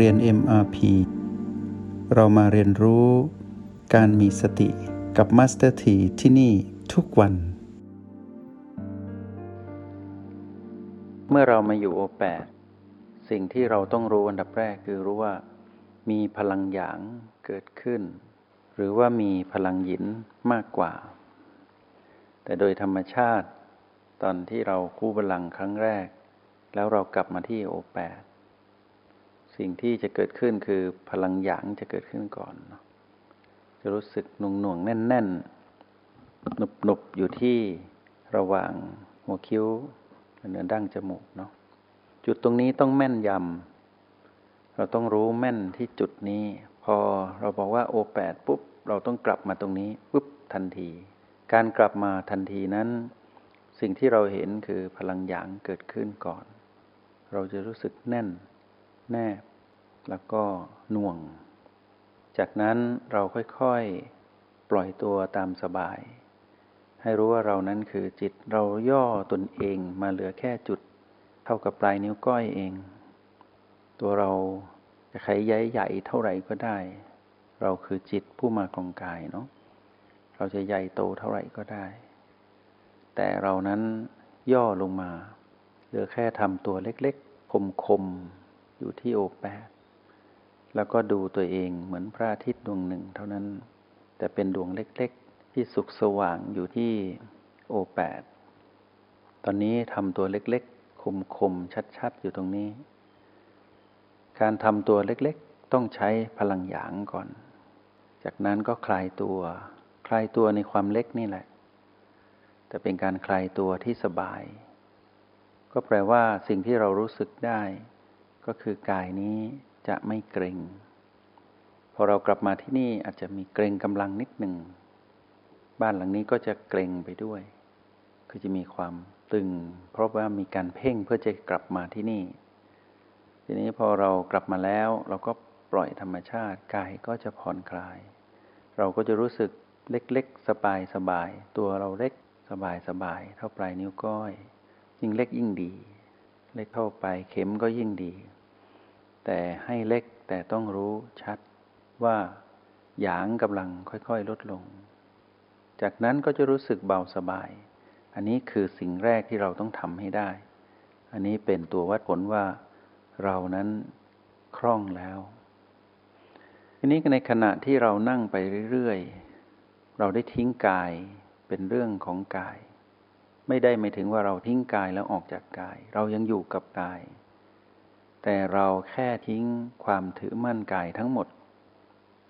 เรียน MRP เรามาเรียนรู้การมีสติกับ Master T ที่ที่นี่ทุกวัน เมื่อเรามาอยู่โอแปดสิ่งที่เราต้องรู้อันดับแรกคือรู้ว่า มีพลังหยางเกิดขึ้น หรือว่ามีพลังหยินมากกว่า แต่โดยธรรมชาติ ตอนที่เราคู่พลังครั้งแรก แล้วเรากลับมาที่โอแปด สิ่งที่จะเกิดขึ้นคือพลังหยางจะเกิดขึ้นก่อนจะรู้สึกหน่วงหน่วงแน่นแน่นหนุบหนุบอยู่ที่ระหว่างหัวคิ้วเหนือดั้งจมูกเนาะจุดตรงนี้ต้องแม่นยำเราต้องรู้แม่นที่จุดนี้ พอเราบอกว่าโอแปดปุ๊บเราต้องกลับมาตรงนี้ปุ๊บทันที การกลับมาทันทีนั้น สิ่งที่เราเห็นคือพลังหยางเกิดขึ้นก่อน เราจะรู้สึกแน่น แนบ แล้วก็หน่วง จากนั้นเราค่อยๆ ปล่อยตัวตามสบาย ให้รู้ว่าเรานั้นคือจิตเราย่อตนเองมาเหลือแค่จุด เท่ากับปลายนิ้วก้อยเอง ตัวเราจะขยายใหญ่เท่าไหร่ก็ได้ เราคือจิตผู้มากองกายเนาะเราจะใหญ่โตเท่าไหร่ก็ได้ แต่เรานั้นย่อลงมา เหลือแค่ทำตัวเล็กๆ คมๆ อยู่ที่โอแปดแล้วก็ดูตัวเองเหมือนพระอาทิตย์ดวงหนึ่งเท่านั้น แต่เป็นดวงเล็กๆ ที่สุกสว่างอยู่ที่โอแปดตอนนี้ทำตัวเล็กๆ คมๆชัดๆ อยู่ตรงนี้ การทำตัวเล็กๆ ต้องใช้พลังหยางก่อน จากนั้นก็คลายตัว คลายตัวในความเล็กนี่แหละ แต่เป็นการคลายตัวที่สบาย ก็แปลว่าสิ่งที่เรารู้สึกได้ ก็คือกายนี้จะไม่เกรงพอเรากลับมาที่นี่อาจจะมีเกร็งกำลังนิดหนึ่ง บ้านหลังนี้ก็จะเกร็งไปด้วย คือจะมีความตึง เพราะว่ามีการเพ่งเพื่อจะกลับมาที่นี่ ทีนี้พอเรากลับมาแล้ว เราก็ปล่อยธรรมชาติกายก็จะผ่อนคลาย เราก็จะรู้สึกเล็กๆ สบายสบาย ตัวเราเล็กสบายสบาย เท่าปลายนิ้วก้อย ยิ่งเล็กยิ่งดี เล็กเท่าไปเข็มก็ยิ่งดี แต่ให้เล็กแต่ต้องรู้ชัดว่าหยางกำลังค่อยๆ ลดลง จากนั้นก็จะรู้สึกเบาสบาย อันนี้คือสิ่งแรกที่เราต้องทำให้ได้ อันนี้เป็นตัววัดผลว่าเรานั้นคล่องแล้วทีนี้ในขณะที่เรานั่งไปเรื่อยๆ เราได้ทิ้งกายเป็นเรื่องของกาย ไม่ได้หมายถึงว่าเราทิ้งกายแล้วออกจากกาย เรายังอยู่กับกาย แต่เราแค่ทิ้งความถือมั่นกายทั้งหมด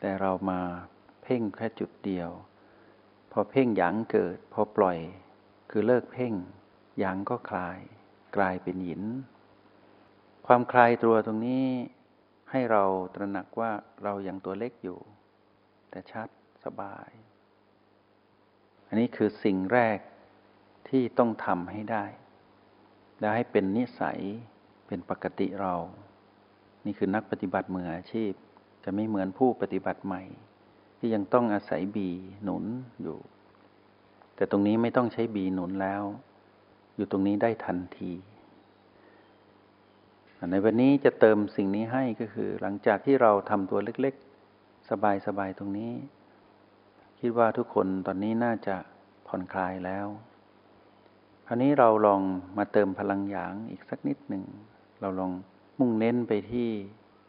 แต่เรามาเพ่งแค่จุดเดียว พอเพ่งหยางเกิด พอปล่อย คือเลิกเพ่งหยางก็คลาย กลายเป็นหิน ความคลายตัวตรงนี้ให้เราตระหนักว่าเรายัางตัวเล็กอยู่ แต่ชัดสบาย อันนี้คือสิ่งแรกที่ต้องทำให้ได้ และให้เป็นนิสัย เป็นปกติเรา นี่คือนักปฏิบัติมืออาชีพ จะไม่เหมือนผู้ปฏิบัติใหม่ ที่ยังต้องอาศัยบีหนุนอยู่ แต่ตรงนี้ไม่ต้องใช้บีหนุนแล้ว อยู่ตรงนี้ได้ทันที ในวันนี้จะเติมสิ่งนี้ให้ก็คือ หลังจากที่เราทำตัวเล็กๆ สบายๆ ตรงนี้ คิดว่าทุกคนตอนนี้น่าจะผ่อนคลายแล้วคราวนี้เราลองมาเติมพลังหยางอีกสักนิดหนึ่ง เราลองมุ่งเน้นไปที่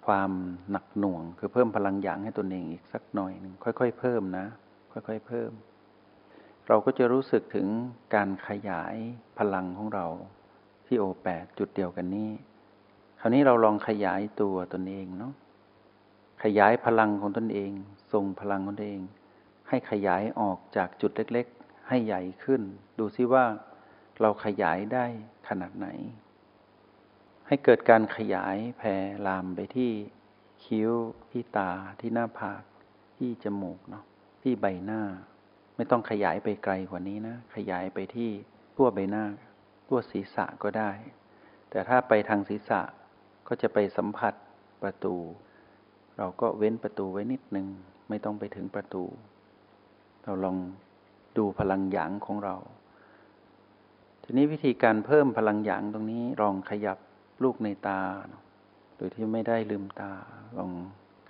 ความหนักหน่วง คือเพิ่มพลังหยางให้ตนเองอีกสักหน่อยหนึ่งค่อย ๆ เพิ่มนะ ค่อย ๆ เพิ่ม เราก็จะรู้สึกถึงการขยายพลังของเราที่โอแปดจุดเดียวกันนี้ คราวนี้เราลองขยายตัวตนเองเนาะขยายพลังของตนเองทรงพลังของตนเอง ให้ขยายออกจากจุดเล็ก ๆ ให้ใหญ่ขึ้น ดูซิว่าเราขยายได้ขนาดไหน ให้เกิดการขยายแผ่ลามไปที่คิ้วที่ตาที่หน้าผากที่จมูกเนาะที่ใบหน้า ไม่ต้องขยายไปไกลกว่านี้นะ ขยายไปที่ทั่วใบหน้า ทั่วศีรษะก็ได้ แต่ถ้าไปทางศีรษะก็จะไปสัมผัสประตู เราก็เว้นประตูไว้นิดนึง ไม่ต้องไปถึงประตู เราลองดูพลังหยางของเรา ทีนี้วิธีการเพิ่มพลังหยางตรงนี้ลองขยับ ลูกในตา โดยที่ไม่ได้ลืมตาลอง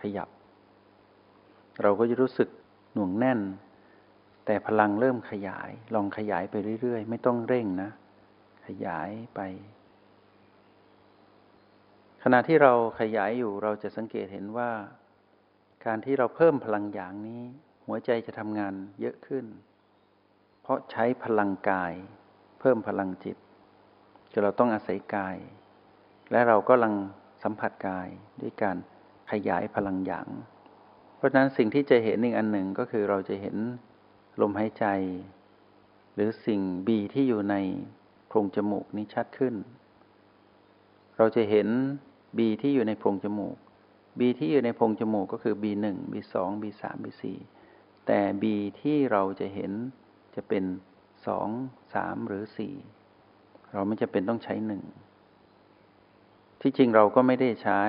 ขยับ เราก็จะรู้สึกหน่วงแน่น แต่พลังเริ่มขยาย ลองขยายไปเรื่อยๆ ไม่ต้องเร่งนะ ขยายไป ขณะที่เราขยายอยู่เราจะสังเกตเห็นว่า การที่เราเพิ่มพลังอย่างนี้ หัวใจจะทำงานเยอะขึ้น เพราะใช้พลังกาย เพิ่มพลังจิตจะเราต้องอาศัยกาย และเราก็ลังสัมผัสกายด้วยการขยายพลังหยาง เพราะฉะนั้นสิ่งที่จะเห็นอีกอันหนึ่งก็คือเราจะเห็นลมหายใจ หรือสิ่งบีที่อยู่ในโพรงจมูกนี้ชัดขึ้น เราจะเห็นบีที่อยู่ในโพรงจมูกบีที่อยู่ในโพรงจมูกก็คือ B1 B2 B3 B4 แต่ B ที่เราจะเห็นจะเป็นสองสามหรือสี่เราไม่จะเป็นต้องใช้หนึ่ง ที่จริงเราก็ไม่ได้ใช้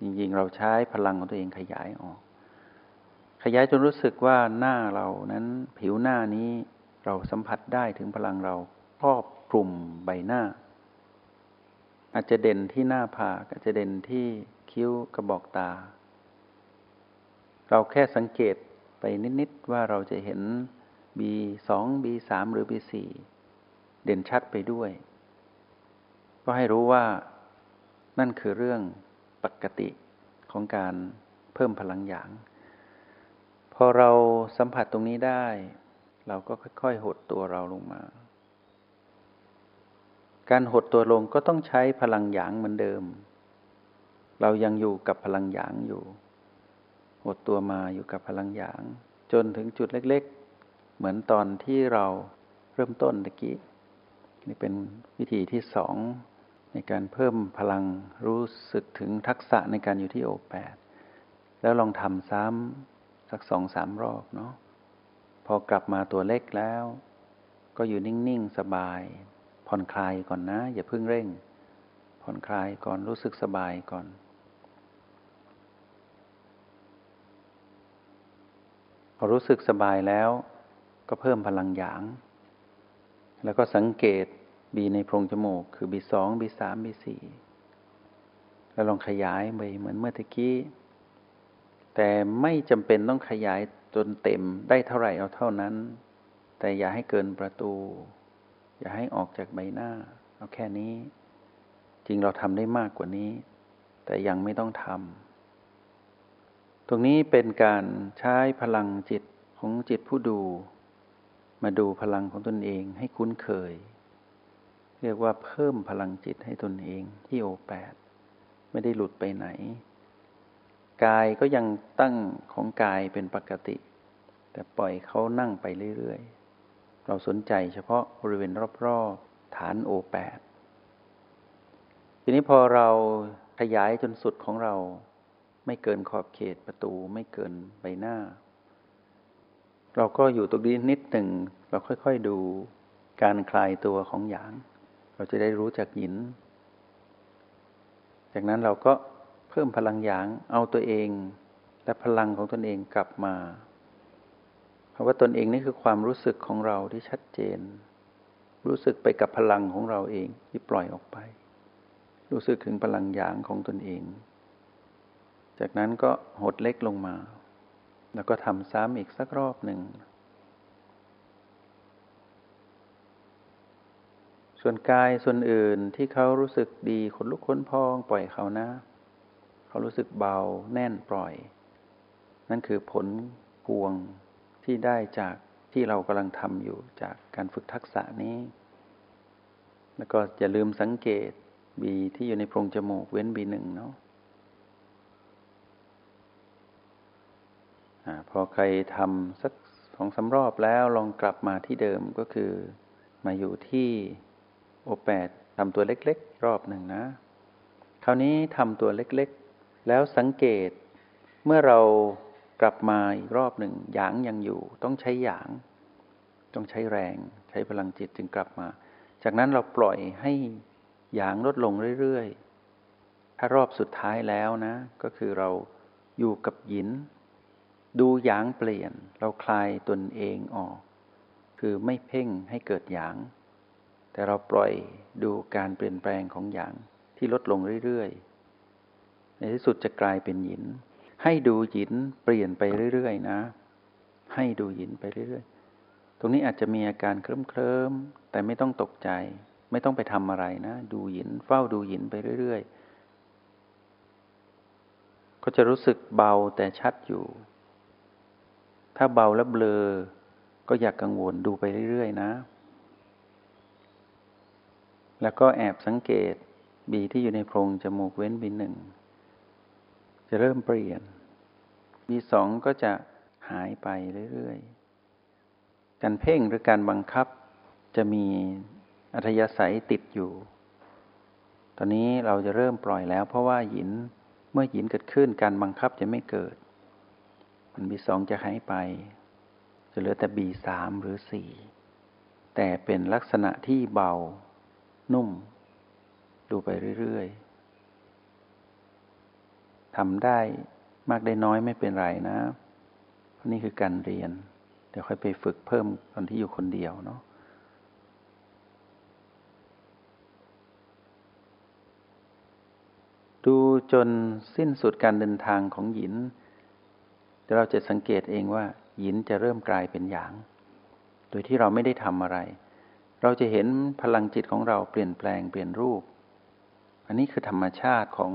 จริงๆ เราใช้พลังของตัวเองขยายออก ขยายจนรู้สึกว่าหน้าเรานั้นผิวหน้านี้เราสัมผัสได้ถึงพลังเราครอบคลุมใบหน้า อาจจะเด่นที่หน้าผากอาจจะเด่นที่คิ้วกระบอกตา เราแค่สังเกตไปนิด ๆ ว่าเราจะเห็น B2 B3 หรือ B4 เด่นชัดไปด้วย ก็ให้รู้ว่า นั่นคือเรื่องปกติของการเพิ่มพลังหยาง พอเราสัมผัสตรงนี้ได้ เราก็ค่อยๆ หดตัวเราลงมา การหดตัวลงก็ต้องใช้พลังหยางเหมือนเดิม เรายังอยู่กับพลังหยางอยู่ หดตัวมาอยู่กับพลังหยาง จนถึงจุดเล็ก ๆ เหมือนตอนที่เราเริ่มต้นตะกี้นี่เป็นวิธีที่สอง ในการเพิ่มพลังรู้สึกถึงทักษะในการอยู่ที่โอแปดแล้วลองทำซ้ำสักสองสามรอบเนาะพอกลับมาตัวเล็กแล้ว ก็อยู่นิ่ง ๆ สบาย ผ่อนคลายก่อนนะ อย่าเพิ่งเร่ง ผ่อนคลายก่อนรู้สึกสบายก่อนพอรู้สึกสบายแล้ว ก็เพิ่มพลังหยาง แล้วก็สังเกต บีในโพรงจมูก คือ บีสองบีสามบีสี่แล้วลองขยายไปเหมือนเมื่อตะกี้ แต่ไม่จำเป็นต้องขยายจนเต็มได้เท่าไหร่เอาเท่านั้น แต่อย่าให้เกินประตู อย่าให้ออกจากใบหน้า เอาแค่นี้ จริงเราทำได้มากกว่านี้ แต่ยังไม่ต้องทำตรงนี้เป็นการใช้พลังจิตของจิตผู้ดู มาดูพลังของตนเองให้คุ้นเคย เรียกว่าเพิ่มพลังจิตให้ตนเองที่โอแปดไม่ได้หลุดไปไหน กายก็ยังตั้งของกายเป็นปกติ แต่ปล่อยเขานั่งไปเรื่อยๆ เราสนใจเฉพาะบริเวณรอบๆ ฐานโอแปดทีนี้พอเราขยายจนสุดของเรา ไม่เกินขอบเขตประตูไม่เกินใบหน้า เราก็อยู่ตรงนี้นิดหนึ่งเราค่อยๆดูการคลายตัวของหยาง เราจะได้รู้จักหิน จากนั้นเราก็เพิ่มพลังหยางเอาตัวเอง และพลังของตนเองกลับมา เพราะว่าตนเองนี่คือความรู้สึกของเราที่ชัดเจน รู้สึกไปกับพลังของเราเองที่ปล่อยออกไป รู้สึกถึงพลังหยางของตนเอง จากนั้นก็หดเล็กลงมา แล้วก็ทำซ้ำอีกสักรอบหนึ่ง ส่วนกายส่วนอื่นที่เขารู้สึกดีขนลุกขนพองปล่อยเขานะ เขารู้สึกเบาแน่นปล่อย นั่นคือผลพวงที่ได้จากที่เรากำลังทำอยู่จากการฝึกทักษะนี้ แล้วก็อย่าลืมสังเกตบีที่อยู่ในโพรงจมูกเว้นบีหนึ่งเนาะอพอใครทำสักสองสารอบแล้วลองกลับมาที่เดิมก็คือมาอยู่ที่ โอแปดทำตัวเล็กๆ รอบหนึ่งนะ คราวนี้ทำตัวเล็กๆ แล้วสังเกต เมื่อเรากลับมาอีกรอบหนึ่งหยางยังอยู่ ต้องใช้หยาง ต้องใช้แรง ใช้พลังจิตจึงกลับมา จากนั้นเราปล่อยให้หยางลดลงเรื่อยๆ ถ้ารอบสุดท้ายแล้วนะ ก็คือเราอยู่กับหยิน ดูหยางเปลี่ยน เราคลายตนเองออก คือไม่เพ่งให้เกิดหยาง แต่เราปล่อยดูการเปลี่ยนแปลงของหยางที่ลดลงเรื่อยๆ ในที่สุดจะกลายเป็นหิน ให้ดูหินเปลี่ยนไปเรื่อยๆ นะ ให้ดูหินไปเรื่อยๆ ตรงนี้อาจจะมีอาการเคลิ้มๆ แต่ไม่ต้องตกใจ ไม่ต้องไปทำอะไรนะ ดูหิน เฝ้าดูหินไปเรื่อยๆ ก็จะรู้สึกเบาแต่ชัดอยู่ ถ้าเบาแล้วเบลอ ก็อยากกังวลดูไปเรื่อยๆ นะ แล้วก็แอบสังเกตบีที่อยู่ในโพรงจมูกเว้นบีหนึ่งจะเริ่มเปลี่ยนบีสองก็จะหายไปเรื่อยๆ การเพ่งหรือการบังคับจะมีอัธยาศัยติดอยู่ ตอนนี้เราจะเริ่มปล่อยแล้ว เพราะว่าหินเมื่อหินเกิดขึ้นการบังคับจะไม่เกิด มันบีสองจะหายไป จะเหลือแต่บีสามหรือสี่แต่เป็นลักษณะที่เบา นุ่ม ดูไปเรื่อยๆทำได้มากได้น้อยไม่เป็นไรนะนี่คือการเรียน เดี๋ยวค่อยไปฝึกเพิ่มตอนที่อยู่คนเดียวเนาะดูจนสิ้นสุดการเดินทางของหยินเราจะสังเกตเองว่าหยินจะเริ่มกลายเป็นหยาง โดยที่เราไม่ได้ทำอะไร เราจะเห็นพลังจิตของเราเปลี่ยนแปลงเปลี่ยนรูป อันนี้คือธรรมชาติของ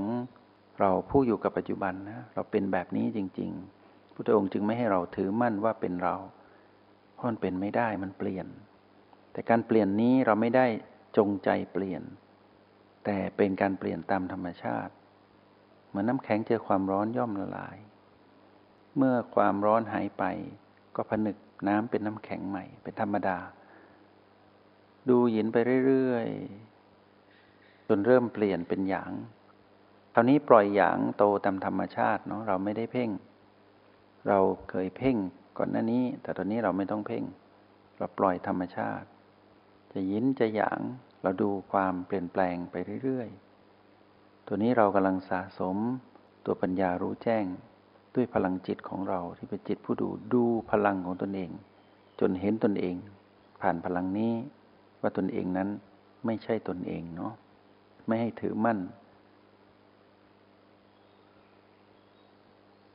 เราผู้อยู่กับปัจจุบันนะเราเป็นแบบนี้จริง ๆ พุทธองค์จึงไม่ให้เราถือมั่นว่าเป็นเรา เพราะมันเป็นไม่ได้มันเปลี่ยน แต่การเปลี่ยนนี้เราไม่ได้จงใจเปลี่ยน แต่เป็นการเปลี่ยนตามธรรมชาติ เหมือนน้ำแข็งเจอความร้อนย่อมละลาย เมื่อความร้อนหายไป ก็ผนึกน้ำเป็นน้ำแข็งใหม่ เป็นธรรมดา ดูหยินไปเรื่อยๆ จนเริ่มเปลี่ยนเป็นหยาง คราวนี้ปล่อยหยางโตตามธรรมชาติเนาะเราไม่ได้เพ่ง เราเคยเพ่งก่อนหน้านี้ แต่ตอนนี้เราไม่ต้องเพ่ง เราปล่อยธรรมชาติ จะยินจะหยางเราดูความเปลี่ยนแปลงไปเรื่อยๆ ตัวนี้เรากำลังสะสมตัวปัญญารู้แจ้ง ด้วยพลังจิตของเราที่เป็นจิตผู้ดูดูพลังของตนเอง จนเห็นตนเอง ผ่านพลังนี้ ว่าตนเองนั้นไม่ใช่ตนเองเนาะไม่ให้ถือมั่น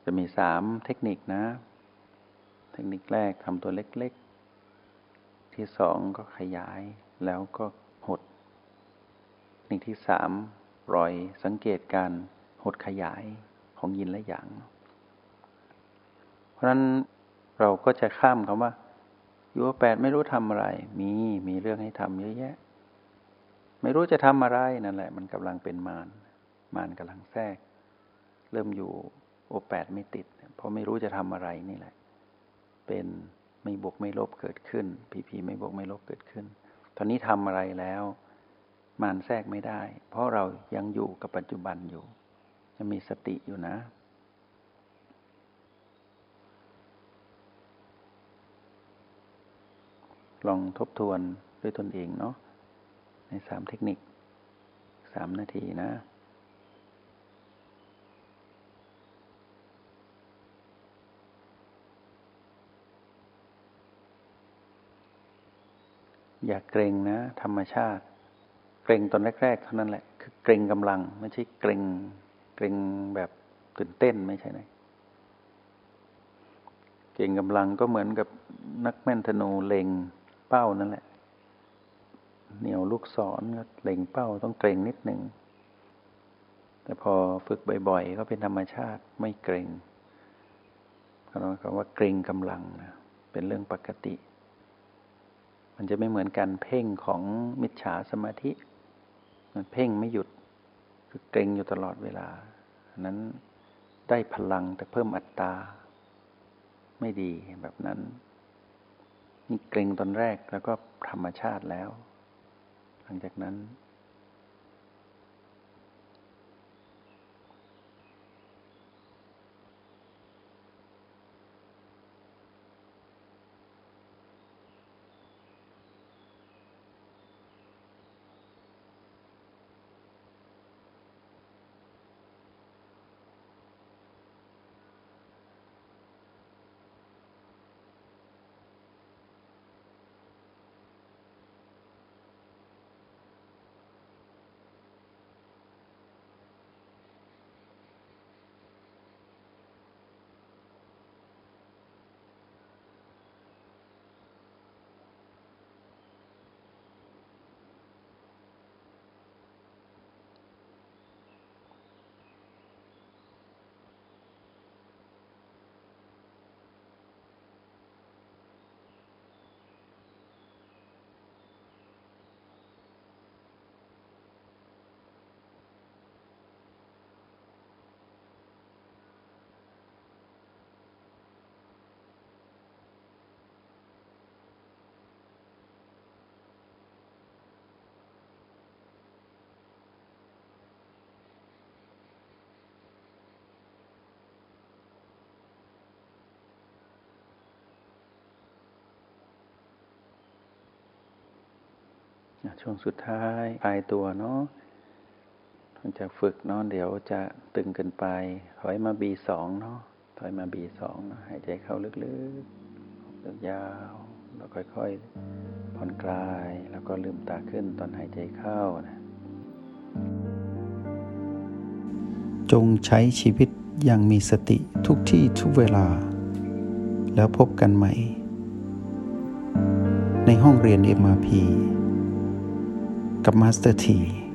จะมีสามเทคนิคนะ เทคนิคแรกทำตัวเล็ก ๆ ที่สองก็ขยายแล้วก็หดเทคนิคที่สามรอยสังเกตการหดขยายของยินและหยาง เพราะนั้นเราก็จะข้ามคำว่า อยู่แปดไม่รู้ทำอะไร มีมีเรื่องให้ทำเยอะแยะ ไม่รู้จะทำอะไรนั่นแหละ มันกำลังเป็นมารมารกำลังแทรก เริ่มอยู่โอแปดไม่ติด เพราะไม่รู้จะทำอะไรนี่แหละ เป็นไม่บวกไม่ลบเกิดขึ้น พีพีไม่บวกไม่ลบเกิดขึ้น ตอนนี้ทำอะไรแล้วมานแทรกไม่ได้ เพราะเรายังอยู่กับปัจจุบันอยู่ยังมีสติอยู่นะ ลองทบทวนด้วยตนเองเนาะในสามเทคนิคสามนาทีนะอย่าเกรงนะ ธรรมชาติ เกรงตอนแรก ๆ เท่านั้นแหละ คือเกรงกำลัง ไม่ใช่เกรงเกรงแบบตื่นเต้นไม่ใช่ไหมเก่งกำลังก็เหมือนกับนักแม่นธนูเล็ง เป้านั่นแหละ เหนียวลูกศรก็เล็งเป้าต้องเกรงนิดหนึ่ง แต่พอฝึกบ่อยๆ ก็เป็นธรรมชาติไม่เกรงเขาเรียกว่าเกรงกำลังนะเป็นเรื่องปกติ มันจะไม่เหมือนการเพ่งของมิจฉาสมาธิ มันเพ่งไม่หยุดคือเกรงอยู่ตลอดเวลานั้นได้พลังแต่เพิ่มอัตตาไม่ดีแบบนั้น นี่เกรงตอนแรกแล้วก็ธรรมชาติแล้ว หลังจากนั้น ช่วงสุดท้ายคลายตัวเนาะหลังจากฝึกเนาะเดี๋ยวจะตึงเกินไป ถอยมาบีสองเนาะถอยมาบีสองนะหายใจเข้าลึกๆยาวแล้วค่อยๆผ่อนคลาย แล้วก็ลืมตาขึ้นตอนหายใจเข้านะจงใช้ชีวิตอย่างมีสติทุกที่ทุกเวลา แล้วพบกันใหม่ ในห้องเรียน MRP กับมาสเตอร์ที